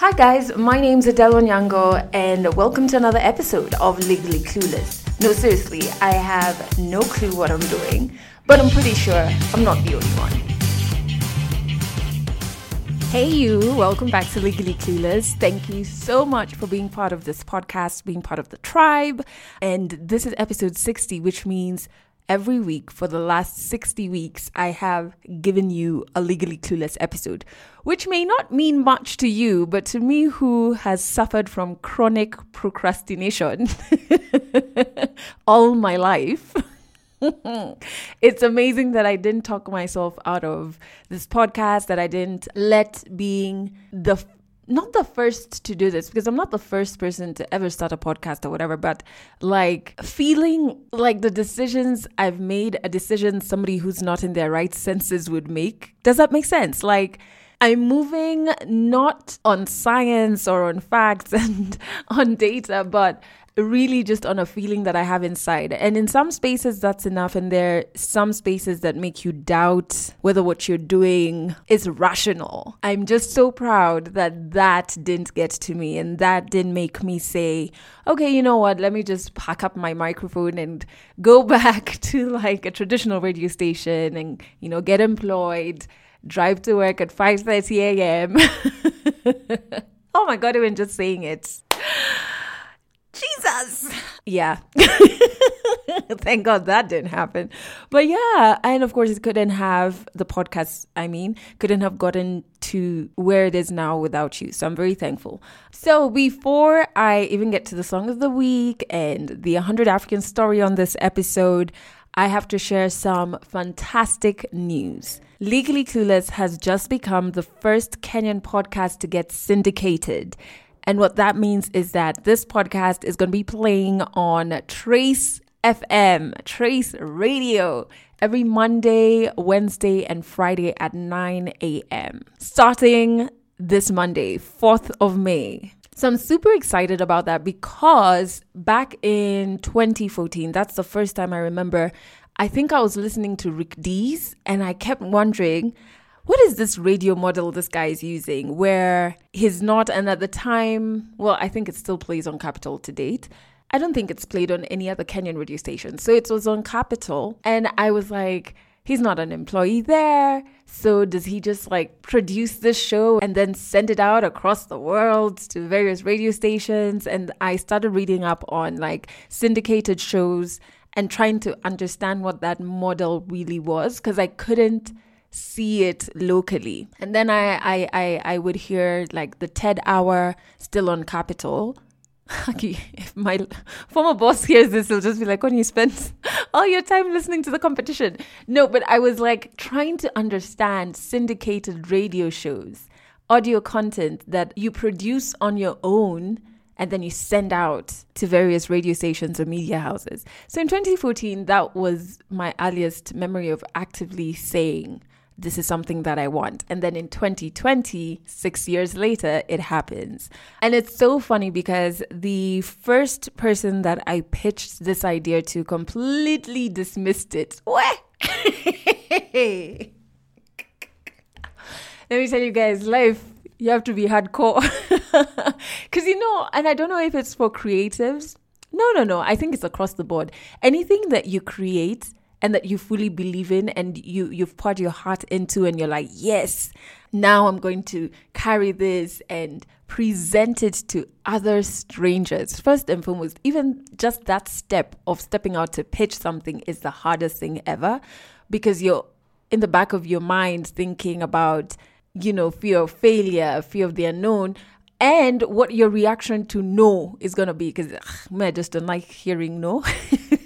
Hi guys, my name's Adele Onyango and welcome to another episode of Legally Clueless. No, seriously, I have no clue what I'm doing, but I'm pretty sure I'm not the only one. Hey, you, welcome back to Legally Clueless. Thank you so much for being part of this podcast, being part of the tribe. And this is episode 60, which means every week for the last 60 weeks, I have given you a legally clueless episode, which may not mean much to you, but to me, who has suffered from chronic procrastination all my life. it's amazing that I didn't talk myself out of this podcast, that I didn't let being the not the first to do this because I'm not the first person to ever start a podcast or whatever, but like feeling like the decisions I've made, a decision somebody who's not in their right senses would make. Does that make sense? Like, I'm moving not on science or on facts and on data, but really just on a feeling that I have inside. And in some spaces, that's enough. And there are some spaces that make you doubt whether what you're doing is rational. I'm just so proud that that didn't get to me and that didn't make me say, okay, you know what, let me just pack up my microphone and go back to like a traditional radio station and, you know, get employed, drive to work at 5.30 a.m. oh my God, even just saying it. Jesus. Yeah. Thank God that didn't happen. But yeah, and of course, it couldn't have the podcast, I mean, couldn't have gotten to where it is now without you. So I'm very thankful. So before I even get to the song of the week and the 100 African story on this episode, I have to share some fantastic news. Legally Clueless has just become the first Kenyan podcast to get syndicated. And what that means is that this podcast is going to be playing on Trace FM, Trace Radio, every Monday, Wednesday, and Friday at 9 a.m. Starting this Monday, 4th of May. So I'm super excited about that because back in 2014, that's the first time I remember, I think I was listening to Rick Dees and I kept wondering what is this radio model this guy is using where he's not, and at the time, well, I think it still plays on Capital to date. I don't think it's played on any other Kenyan radio station. So it was on Capital, and I was like, he's not an employee there. So does he just like produce this show and then send it out across the world to various radio stations? And I started reading up on like syndicated shows and trying to understand what that model really was because I couldn't see it locally. And then I, I, I, I would hear like the TED Hour still on Capital. if my former boss hears this, he'll just be like, when you spend all your time listening to the competition. No, but I was like trying to understand syndicated radio shows, audio content that you produce on your own and then you send out to various radio stations or media houses. So in 2014, that was my earliest memory of actively saying, this is something that I want. And then in 2020, six years later, it happens. And it's so funny because the first person that I pitched this idea to completely dismissed it. Let me tell you guys, life, you have to be hardcore. Because, you know, and I don't know if it's for creatives. No, no, no. I think it's across the board. Anything that you create, and that you fully believe in and you you've poured your heart into and you're like yes now i'm going to carry this and present it to other strangers. First and foremost even just that step of stepping out to pitch something is the hardest thing ever because you're in the back of your mind thinking about you know fear of failure fear of the unknown and what your reaction to no is going to be because I just don't like hearing no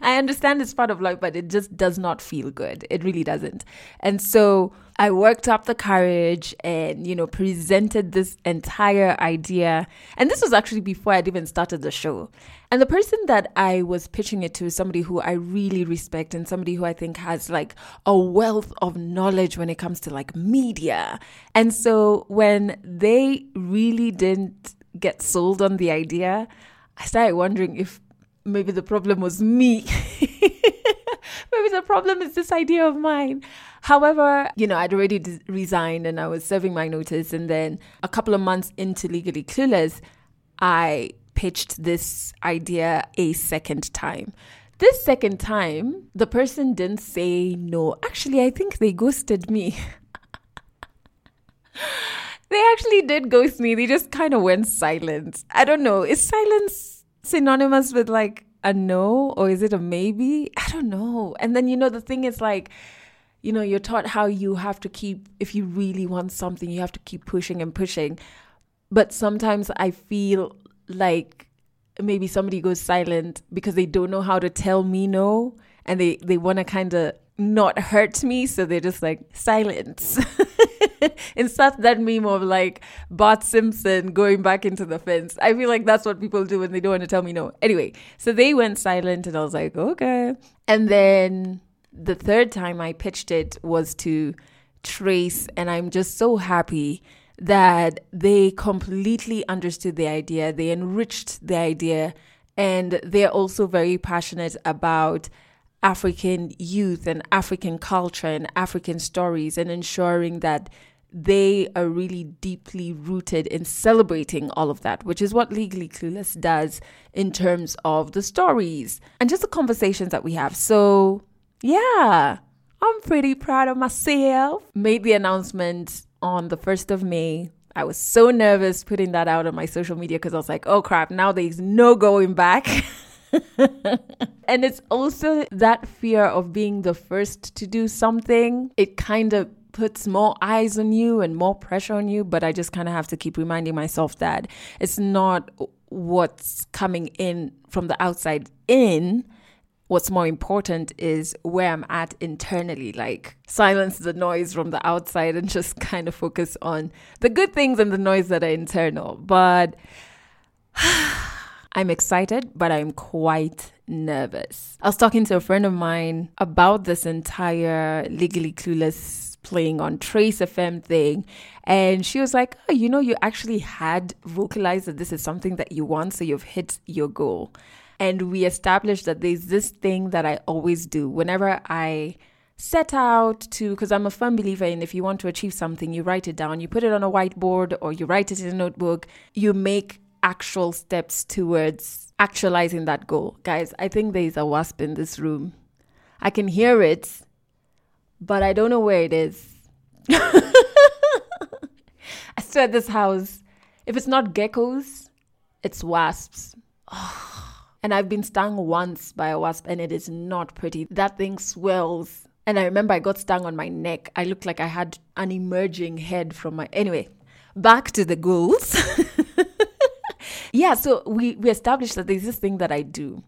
I understand it's part of life, but it just does not feel good. It really doesn't. And so I worked up the courage and, you know, presented this entire idea. And this was actually before I'd even started the show. And the person that I was pitching it to is somebody who I really respect and somebody who I think has like a wealth of knowledge when it comes to like media. And so when they really didn't get sold on the idea, I started wondering if maybe the problem was me. maybe the problem is this idea of mine. However, you know, I'd already d- resigned and I was serving my notice. And then a couple of months into Legally Clueless, I pitched this idea a second time. This second time, the person didn't say no. Actually, I think they ghosted me. they actually did ghost me. They just kind of went silent. I don't know. Is silence synonymous with like a no or is it a maybe? I don't know. And then, you know, the thing is like, you know, you're taught how you have to keep, if you really want something, you have to keep pushing and pushing. But sometimes I feel like maybe somebody goes silent because they don't know how to tell me no and they, they want to kind of not hurt me. So they're just like, silence. Instead, that meme of like Bart Simpson going back into the fence. I feel like that's what people do when they don't want to tell me no. Anyway, so they went silent and I was like, okay. And then the third time I pitched it was to Trace, and I'm just so happy that they completely understood the idea, they enriched the idea, and they're also very passionate about African youth and African culture and African stories and ensuring that they are really deeply rooted in celebrating all of that, which is what Legally Clueless does in terms of the stories and just the conversations that we have. So, yeah, I'm pretty proud of myself. Made the announcement on the 1st of May. I was so nervous putting that out on my social media because I was like, oh crap, now there's no going back. and it's also that fear of being the first to do something. It kind of puts more eyes on you and more pressure on you, but I just kind of have to keep reminding myself that it's not what's coming in from the outside in. What's more important is where I'm at internally, like silence the noise from the outside and just kind of focus on the good things and the noise that are internal. But I'm excited, but I'm quite nervous. I was talking to a friend of mine about this entire Legally Clueless playing on Trace FM thing. And she was like, Oh, you know, you actually had vocalized that this is something that you want, so you've hit your goal. And we established that there's this thing that I always do whenever I set out to, because I'm a firm believer in if you want to achieve something, you write it down, you put it on a whiteboard or you write it in a notebook, you make actual steps towards actualizing that goal. Guys, I think there's a wasp in this room. I can hear it, but I don't know where it is. I swear this house, if it's not geckos, it's wasps. And I've been stung once by a wasp and it is not pretty. That thing swells. And I remember I got stung on my neck. I looked like I had an emerging head from my. Anyway, back to the ghouls. yeah, so we, we established that there's this thing that I do.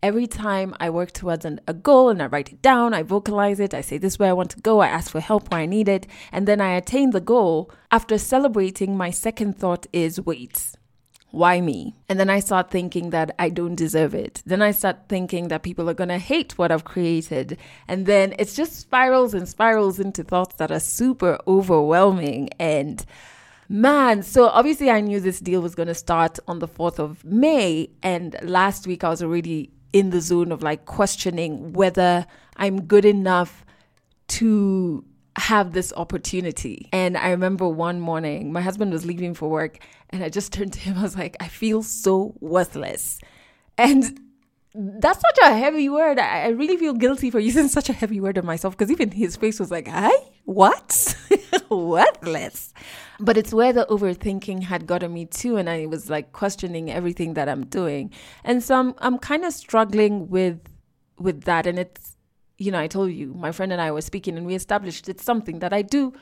Every time I work towards an, a goal and I write it down, I vocalize it, I say this is where I want to go, I ask for help where I need it, and then I attain the goal. After celebrating, my second thought is wait, why me? And then I start thinking that I don't deserve it. Then I start thinking that people are going to hate what I've created. And then it's just spirals and spirals into thoughts that are super overwhelming. And man, so obviously I knew this deal was going to start on the 4th of May. And last week I was already in the zone of like questioning whether I'm good enough to have this opportunity. And I remember one morning, my husband was leaving for work, and I just turned to him. I was like, I feel so worthless. And that's such a heavy word. I, I really feel guilty for using such a heavy word on myself because even his face was like, "Hi, what? worthless." But it's where the overthinking had gotten me too, and I was like questioning everything that I'm doing, and so I'm I'm kind of struggling with with that, and it's you know, I told you, my friend and I were speaking and we established it's something that I do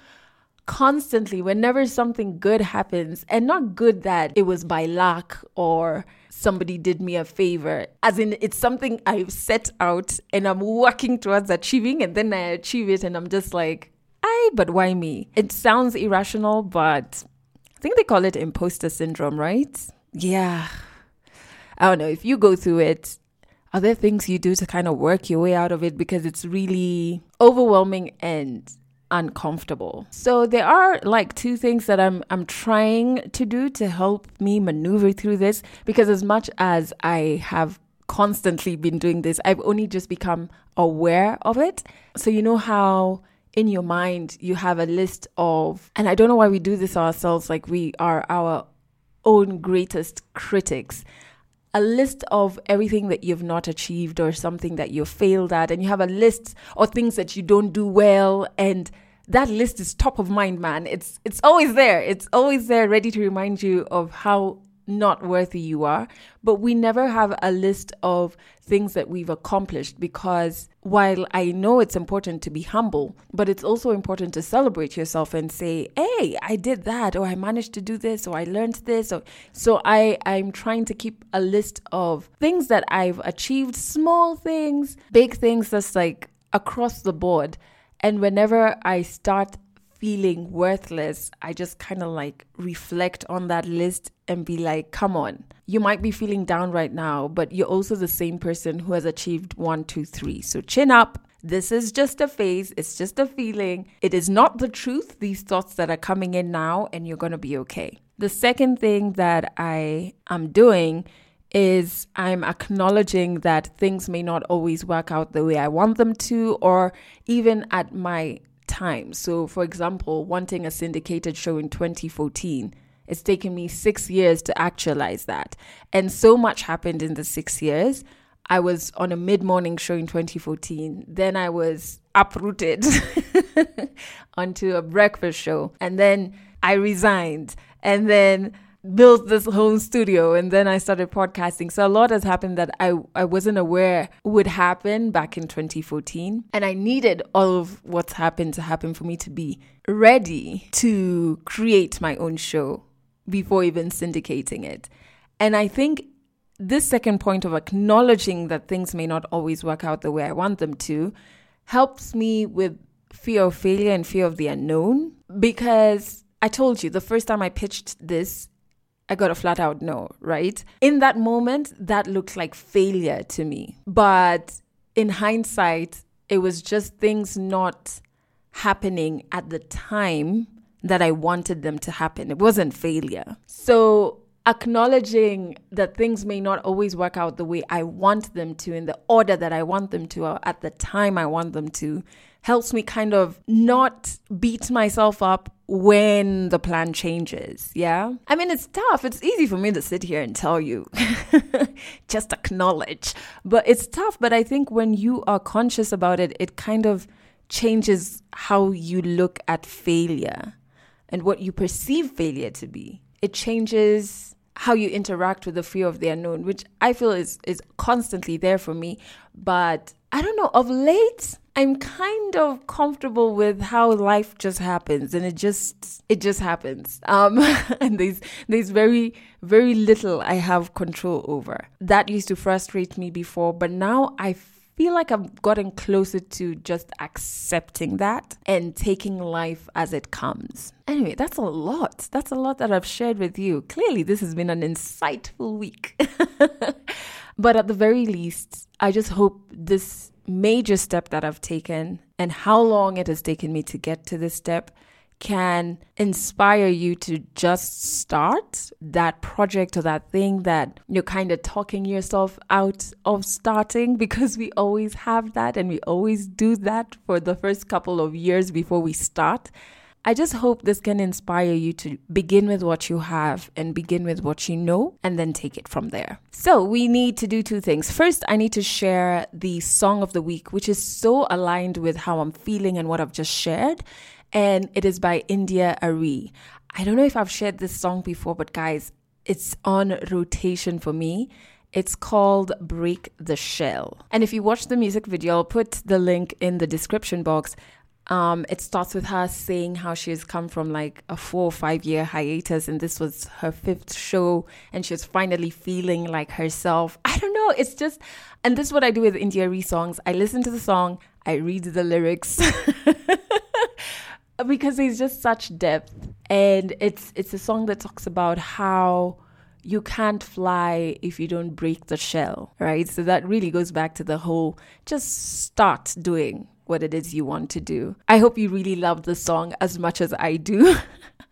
constantly whenever something good happens and not good that it was by luck or somebody did me a favor. As in it's something i've set out and i'm working towards achieving and then i achieve it and i'm just like i but why me? It sounds irrational but i think they call it imposter syndrome right? Yeah. I don't know. If you go through it are there things you do to kind of work your way out of it? Because it's really overwhelming and uncomfortable. So there are like two things that I'm I'm trying to do to help me maneuver through this. Because as much as I have constantly been doing this, I've only just become aware of it. So you know how in your mind you have a list of, and I don't know why we do this ourselves, like we are our own greatest critics a list of everything that you've not achieved or something that you've failed at, and you have a list of things that you don't do well, and that list is top of mind, man. It's it's always there. It's always there, ready to remind you of how not worthy you are. But we never have a list of things that we've accomplished because while I know it's important to be humble, but it's also important to celebrate yourself and say, hey, I did that, or I managed to do this, or I learned this. Or so I, I'm trying to keep a list of things that I've achieved, small things, big things that's like across the board. And whenever I start feeling worthless, I just kind of like reflect on that list and be like, come on. You might be feeling down right now, but you're also the same person who has achieved one, two, three. So chin up. This is just a phase. It's just a feeling. It is not the truth, these thoughts that are coming in now, and you're going to be okay. The second thing that I am doing is I'm acknowledging that things may not always work out the way I want them to, or even at my time. So, for example, wanting a syndicated show in 2014, it's taken me six years to actualize that. And so much happened in the six years. I was on a mid morning show in 2014. Then I was uprooted onto a breakfast show. And then I resigned. And then built this home studio and then I started podcasting. So a lot has happened that I, I wasn't aware would happen back in 2014. And I needed all of what's happened to happen for me to be ready to create my own show before even syndicating it. And I think this second point of acknowledging that things may not always work out the way I want them to helps me with fear of failure and fear of the unknown because I told you the first time I pitched this I got a flat out no, right? In that moment, that looked like failure to me. But in hindsight, it was just things not happening at the time that I wanted them to happen. It wasn't failure. So, acknowledging that things may not always work out the way I want them to, in the order that I want them to, or at the time I want them to, helps me kind of not beat myself up when the plan changes. Yeah. I mean, it's tough. It's easy for me to sit here and tell you, just acknowledge. But it's tough. But I think when you are conscious about it, it kind of changes how you look at failure and what you perceive failure to be. It changes how you interact with the fear of the unknown, which I feel is is constantly there for me. But I don't know, of late, I'm kind of comfortable with how life just happens and it just it just happens. Um and there's there's very very little I have control over. That used to frustrate me before, but now I feel like I've gotten closer to just accepting that and taking life as it comes. Anyway, that's a lot. That's a lot that I've shared with you. Clearly, this has been an insightful week. but at the very least, I just hope this major step that I've taken and how long it has taken me to get to this step can inspire you to just start that project or that thing that you're kind of talking yourself out of starting because we always have that and we always do that for the first couple of years before we start. I just hope this can inspire you to begin with what you have and begin with what you know and then take it from there. So, we need to do two things. First, I need to share the song of the week, which is so aligned with how I'm feeling and what I've just shared. And it is by India.Arie. I don't know if I've shared this song before, but guys, it's on rotation for me. It's called Break the Shell. And if you watch the music video, I'll put the link in the description box. Um, it starts with her saying how she has come from like a four or five year hiatus, and this was her fifth show, and she's finally feeling like herself. I don't know. It's just, and this is what I do with India.Arie songs. I listen to the song, I read the lyrics. because there's just such depth and it's it's a song that talks about how you can't fly if you don't break the shell right so that really goes back to the whole just start doing what it is you want to do. I hope you really love the song as much as I do.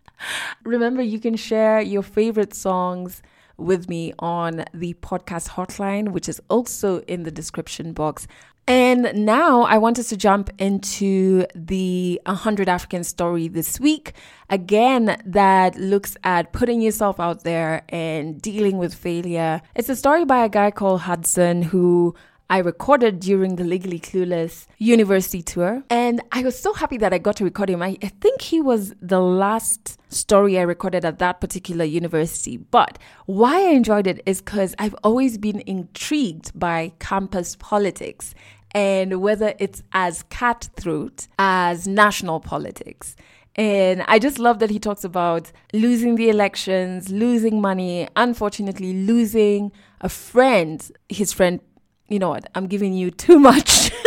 Remember, you can share your favorite songs with me on the podcast hotline, which is also in the description box. And now I want us to jump into the 100 African story this week. Again, that looks at putting yourself out there and dealing with failure. It's a story by a guy called Hudson who I recorded during the Legally Clueless university tour. And I was so happy that I got to record him. I, I, think he was the last story I recorded at that particular university. But why I enjoyed it is because I've always been intrigued by campus politics and whether it's as cutthroat as national politics. And I just love that he talks about losing the elections, losing money, unfortunately, losing a friend. His friend, you know what? I'm giving you too much.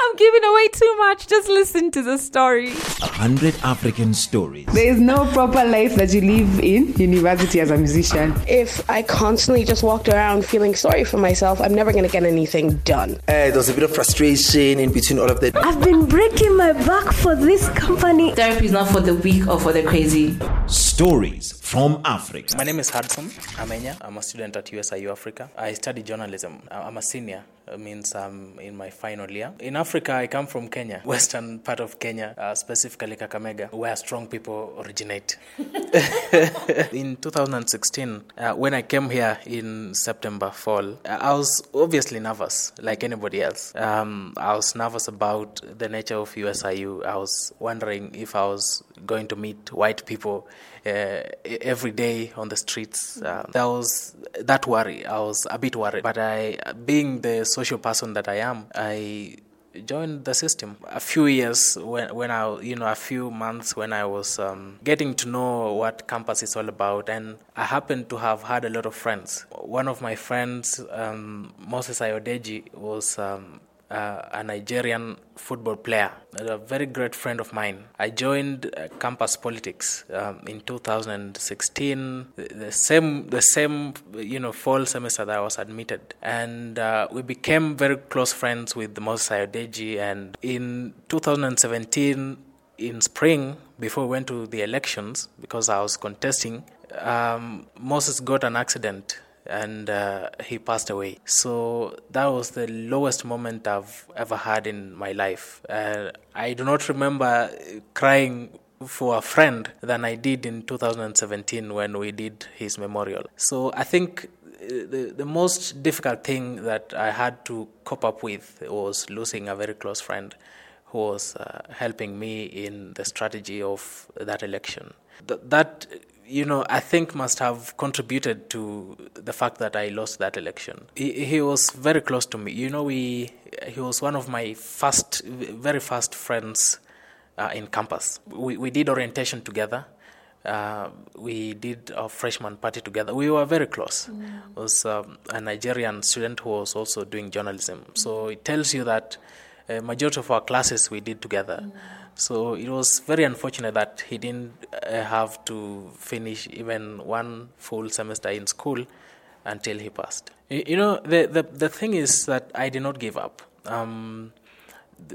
I'm giving away too much. Just listen to the story. A hundred African stories. There is no proper life that you live in university as a musician. If I constantly just walked around feeling sorry for myself, I'm never going to get anything done. Uh, there was a bit of frustration in between all of that. I've been breaking my back for this company. Therapy is not for the weak or for the crazy. Stories from Africa. My name is Hudson Amenya. I'm a student at USIU Africa. I study journalism. I'm a senior it means I'm in my final year. In Africa, I come from Kenya, western part of Kenya, uh, specifically Kakamega, where strong people originate. in 2016, uh, when I came here in September fall, uh, I was obviously nervous, like anybody else. Um, I was nervous about the nature of USIU. I was wondering if I was going to meet white people uh, every day on the streets. Uh, there was that worry. I was a bit worried, but I, being the social person that I am, I joined the system a few years when, when I, you know, a few months when I was um, getting to know what campus is all about. And I happened to have had a lot of friends. One of my friends, um, Moses Ayodeji, was um, uh, a Nigerian football player, a very great friend of mine. I joined uh, campus politics um, in 2016, the, the, same the same you know fall semester that I was admitted, and uh, we became very close friends with Moses Ayodeji. And in 2017, in spring, before we went to the elections, because I was contesting, um, Moses got an accident and uh, he passed away. So that was the lowest moment I've ever had in my life. Uh, I do not remember crying for a friend than I did in 2017 when we did his memorial. So I think uh, the, the most difficult thing that I had to cope up with was losing a very close friend who was uh, helping me in the strategy of that election. Th- that you know, I think must have contributed to the fact that I lost that election. He, he was very close to me. You know, we he was one of my first, very first friends uh, in campus. We we did orientation together. Uh, we did a freshman party together. We were very close. Mm. It was um, a Nigerian student who was also doing journalism. So it tells you that a majority of our classes we did together. Mm. So it was very unfortunate that he didn't uh, have to finish even one full semester in school until he passed. You know, the, the, the thing is that I did not give up. Um,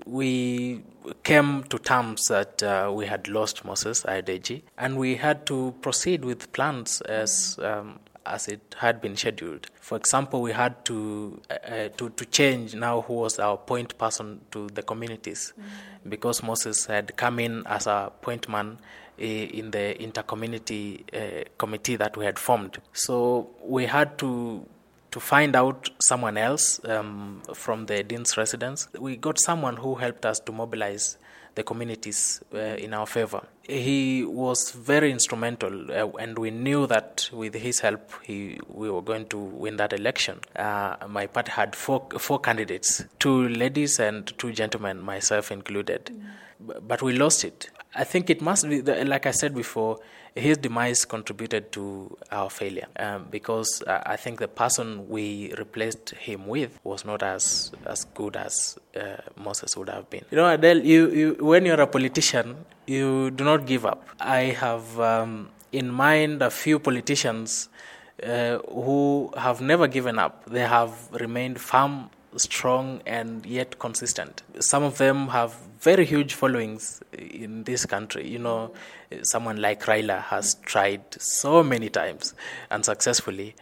we came to terms that uh, we had lost Moses Ayodeji, and we had to proceed with plans as um, as it had been scheduled. For example, we had to uh, uh, to to change now who was our point person to the communities, mm-hmm. because Moses had come in as a point man uh, in the intercommunity uh, committee that we had formed. So we had to to find out someone else um, from the dean's residence. We got someone who helped us to mobilize the communities uh, in our favor. He was very instrumental, uh, and we knew that with his help, he, we were going to win that election. Uh, my party had four, four candidates two ladies and two gentlemen, myself included. Mm. But we lost it. I think it must be, like I said before, his demise contributed to our failure um, because uh, I think the person we replaced him with was not as as good as uh, Moses would have been. You know, Adele, you, you when you're a politician, you do not give up. I have um, in mind a few politicians uh, who have never given up. They have remained firm strong and yet consistent. Some of them have very huge followings in this country. You know, someone like Raila has tried so many times unsuccessfully,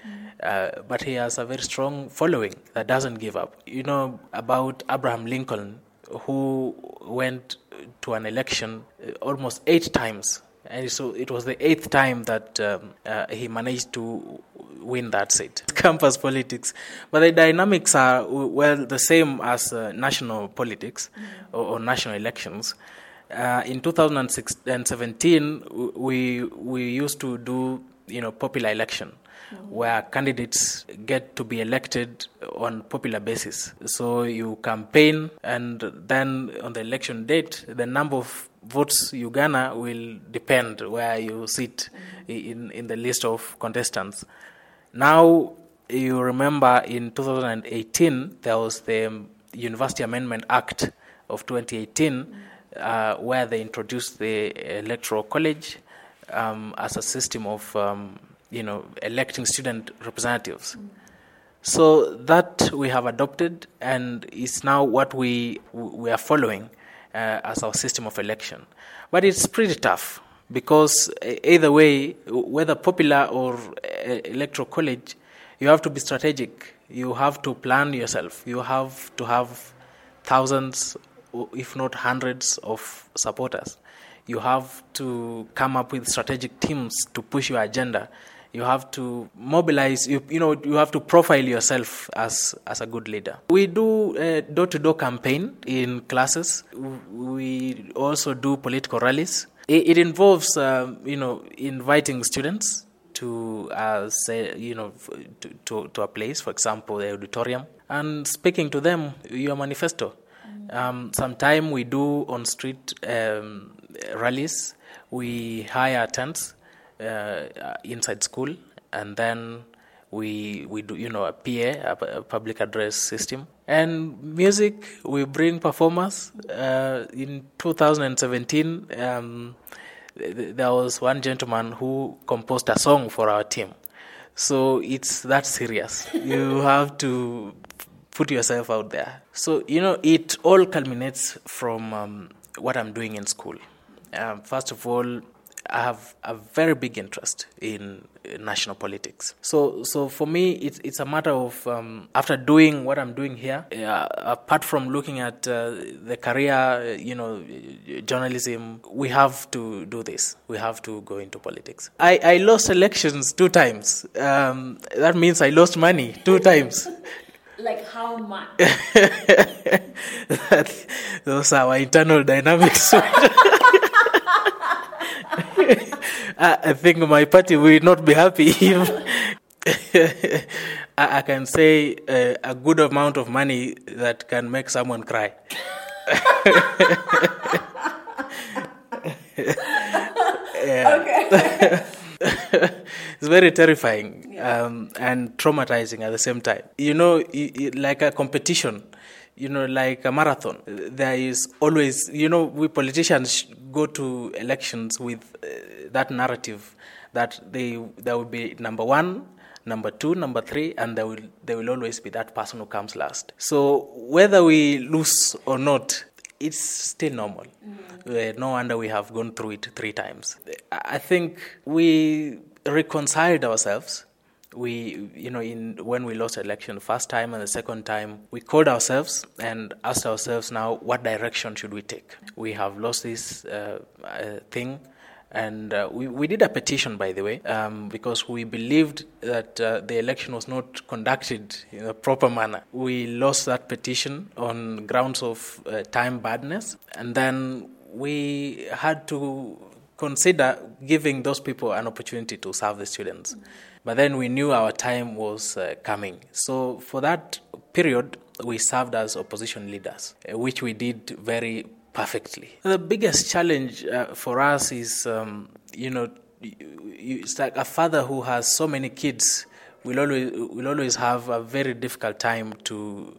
uh, but he has a very strong following that doesn't give up. You know, about Abraham Lincoln, who went to an election uh, almost eight times. And so it was the eighth time that um, uh, he managed to win that seat. Campus politics, but the dynamics are well the same as uh, national politics or, or, national elections. Uh, in 2017, we we used to do you know popular election where candidates get to be elected on popular basis. So you campaign, and then on the election date, the number of votes you garner will depend where you sit in, in the list of contestants. Now, you remember in 2018, there was the University Amendment Act of 2018, uh, where they introduced the Electoral College um, as a system of um, you know, electing student representatives. Mm. So that we have adopted, and is now what we we are following uh, as our system of election. But it's pretty tough because either way, whether popular or uh, electoral college, you have to be strategic. You have to plan yourself. You have to have thousands, if not hundreds, of supporters. You have to come up with strategic teams to push your agenda you have to mobilize you, you know you have to profile yourself as as a good leader. We do a door-to-door campaign in classes. We also do political rallies. It, it involves um, you know inviting students to uh, say you know to, to, to a place for example the auditorium and speaking to them your manifesto. Um, sometime we do on street um, rallies. We hire tents uh, inside school, and then we we do you know a PA, a, public address system, and music. We bring performers. Uh, in 2017, um, th- there was one gentleman who composed a song for our team. So it's that serious. you have to put yourself out there. So you know, it all culminates from um, what I'm doing in school. Um, first of all, I have a very big interest in national politics. So, so for me, it's it's a matter of um, after doing what I'm doing here, uh, apart from looking at uh, the career, you know, journalism, we have to do this. We have to go into politics. I, I lost elections two times. Um, that means I lost money two times. Like how much? those are our internal dynamics. I think my party will not be happy if I can say uh, a good amount of money that can make someone cry. Okay. it's very terrifying um, and traumatizing at the same time. You know, like a competition you know, like a marathon. There is always, you know, we politicians go to elections with uh, that narrative that they there will be number one, number two, number three, and there will there will always be that person who comes last. So whether we lose or not, it's still normal. Mm. Uh, no wonder we have gone through it three times. I think we reconciled ourselves we you know in when we lost election first time and the second time we called ourselves and asked ourselves now what direction should we take? We have lost this uh, uh, thing and uh, we, we did a petition by the way um, because we believed that uh, the election was not conducted in a proper manner. We lost that petition on grounds of uh, time badness and then we had to consider giving those people an opportunity to serve the students. mm-hmm but then we knew our time was uh, coming. So for that period, we served as opposition leaders, uh, which we did very perfectly. The biggest challenge uh, for us is, um, you know, it's like a father who has so many kids will always will always have a very difficult time to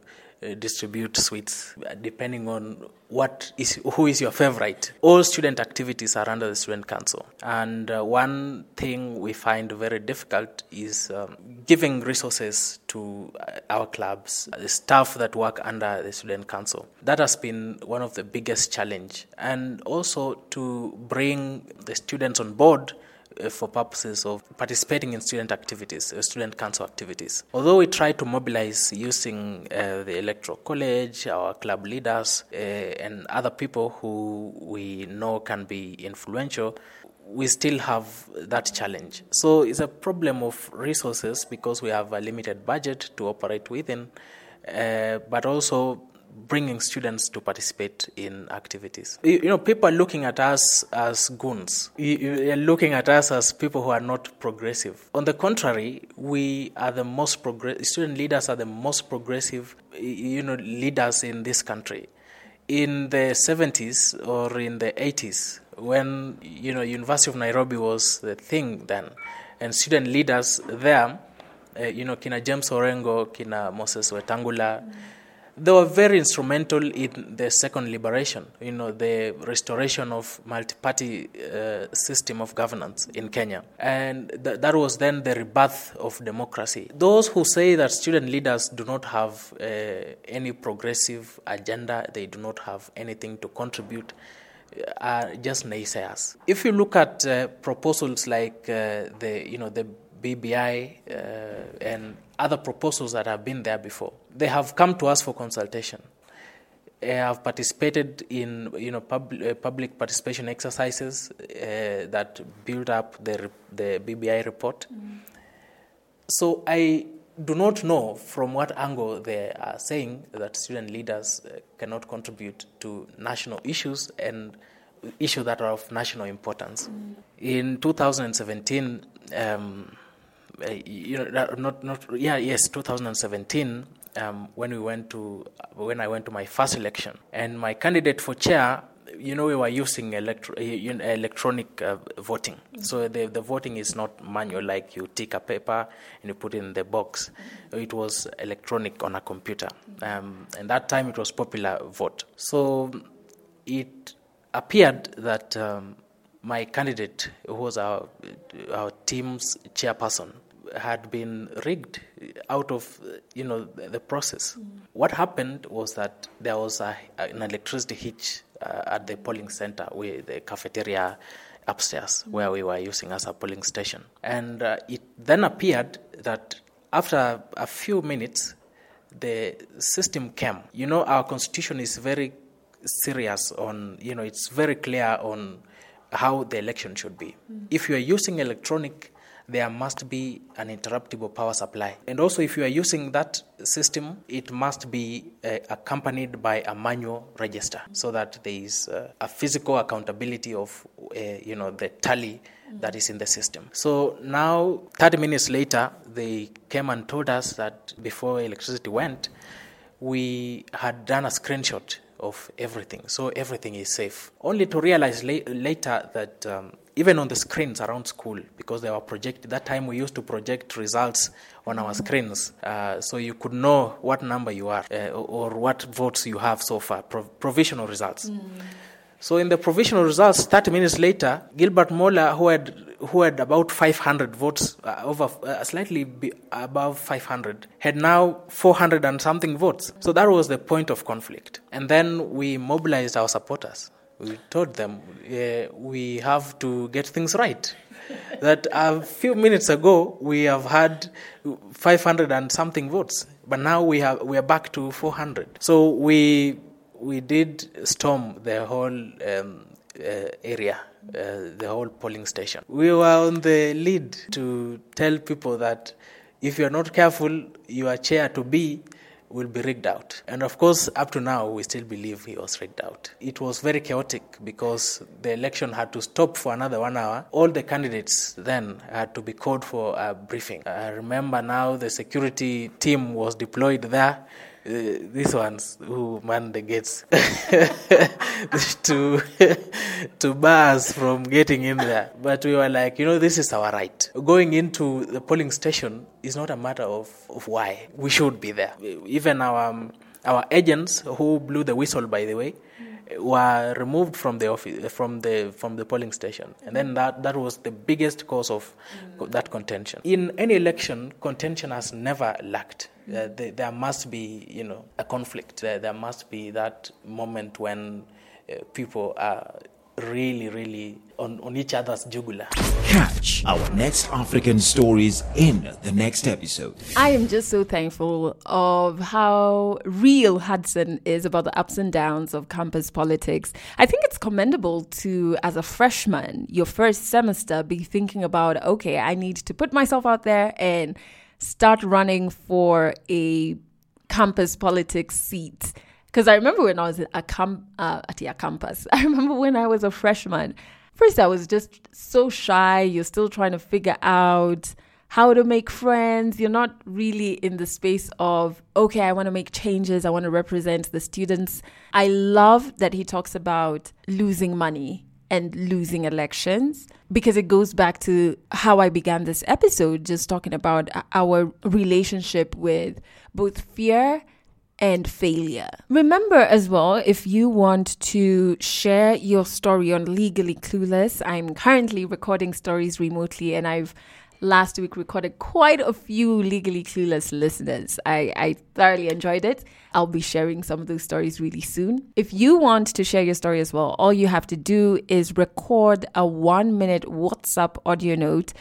distribute sweets uh, depending on what is who is your favorite. All student activities are under the student council, and uh, one thing we find very difficult is um, giving resources to uh, our clubs, the staff that work under the student council. That has been one of the biggest challenge, and also to bring the students on board uh, for purposes of participating in student activities, uh, student council activities. Although we try to mobilize using uh, the electoral college, our club leaders, uh, and other people who we know can be influential, we still have that challenge. So it's a problem of resources because we have a limited budget to operate within, uh, but also bringing students to participate in activities. You, you know, people are looking at us as goons. You, are looking at us as people who are not progressive. On the contrary, we are the most progressive. Student leaders are the most progressive, you know, leaders in this country. In the 70s or in the 80s, when you know University of Nairobi was the thing then, and student leaders there, uh, you know, kina James Orengo, kina Moses Wetangula. Mm they were very instrumental in the second liberation, you know, the restoration of multi-party uh, system of governance in Kenya. And th- that was then the rebirth of democracy. Those who say that student leaders do not have uh, any progressive agenda, they do not have anything to contribute, uh, are just naysayers. If you look at uh, proposals like uh, the, you know, the BBI uh, and other proposals that have been there before. They have come to us for consultation. I have participated in you know pub, uh, public participation exercises uh, that build up the the BBI report. Mm. So I do not know from what angle they are saying that student leaders uh, cannot contribute to national issues and issues that are of national importance. Mm. In 2017. Um, uh, you know, not not yeah, yes, 2017. Um, when we went to when I went to my first election, and my candidate for chair, you know, we were using electro, electronic uh, voting. Mm-hmm. So the the voting is not manual, like you take a paper and you put it in the box. Mm-hmm. It was electronic on a computer, um, and that time it was popular vote. So it appeared that. Um, my candidate, who was our, our team's chairperson, had been rigged out of you know the, the process. Mm. What happened was that there was a, an electricity hitch uh, at the polling center, where the cafeteria upstairs, mm. where we were using as a polling station, and uh, it then appeared that after a few minutes, the system came. You know, our constitution is very serious on you know it's very clear on how the election should be. Mm. If you are using electronic there must be an interruptible power supply. And also, if you are using that system, it must be uh, accompanied by a manual register so that there is uh, a physical accountability of, uh, you know, the tally that is in the system. So now, 30 minutes later, they came and told us that before electricity went, we had done a screenshot of everything. So everything is safe. Only to realize la- later that um, even on the screens around school, because they were projected, that time we used to project results on our screens. Uh, so you could know what number you are uh, or, what votes you have so far, provisional results. Mm. So in the provisional results, 30 minutes later, Gilbert Mola, who had who had about 500 votes, uh, over uh, slightly above 500, had now 400 and something votes. So that was the point of conflict. And then we mobilized our supporters. We told them uh, we have to get things right. that a few minutes ago we have had 500 and something votes, but now we have we are back to 400. So we we did storm the whole um, uh, area, uh, the whole polling station. We were on the lead to tell people that if you are not careful, your chair to be will be rigged out. And of course, up to now, we still believe he was rigged out. It was very chaotic because the election had to stop for another one hour. All the candidates then had to be called for a briefing. I remember now the security team was deployed there these ones who man the gates to to bars from getting in there. But we were like, you know, this is our right. Going into the polling station is not a matter of, of why we should be there. Even our um, our agents who blew the whistle, by the way, were removed from the office from the from the polling station and then that that was the biggest cause of that contention in any election contention has never lacked uh, there, there must be you know a conflict there, there must be that moment when uh, people are really really on, on each other's jugular Catch our next African stories in the next episode. I am just so thankful of how real Hudson is about the ups and downs of campus politics. I think it's commendable to, as a freshman, your first semester, be thinking about, okay, I need to put myself out there and start running for a campus politics seat. Because I remember when I was at, cam- uh, at a campus, I remember when I was a freshman. First, I was just so shy. You're still trying to figure out how to make friends. You're not really in the space of, okay, I want to make changes. I want to represent the students. I love that he talks about losing money and losing elections because it goes back to how I began this episode, just talking about our relationship with both fear and failure. Remember as well, if you want to share your story on Legally Clueless, I'm currently recording stories remotely and I've last week recorded quite a few Legally Clueless listeners. I, I thoroughly enjoyed it. I'll be sharing some of those stories really soon. If you want to share your story as well, all you have to do is record a one minute WhatsApp audio note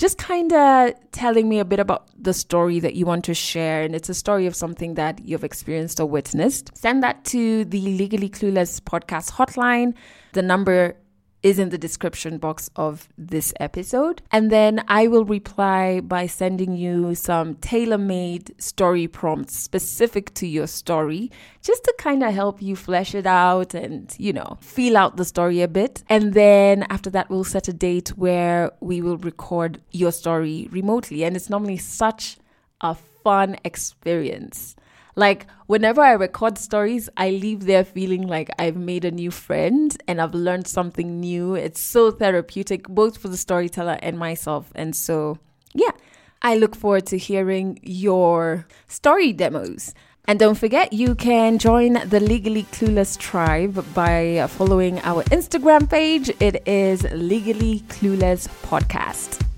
just kind of telling me a bit about the story that you want to share. And it's a story of something that you've experienced or witnessed. Send that to the Legally Clueless podcast hotline. The number is in the description box of this episode. And then I will reply by sending you some tailor made story prompts specific to your story, just to kind of help you flesh it out and, you know, feel out the story a bit. And then after that, we'll set a date where we will record your story remotely. And it's normally such a fun experience. Like, whenever I record stories, I leave there feeling like I've made a new friend and I've learned something new. It's so therapeutic, both for the storyteller and myself. And so, yeah, I look forward to hearing your story demos. And don't forget, you can join the Legally Clueless tribe by following our Instagram page. It is Legally Clueless Podcast.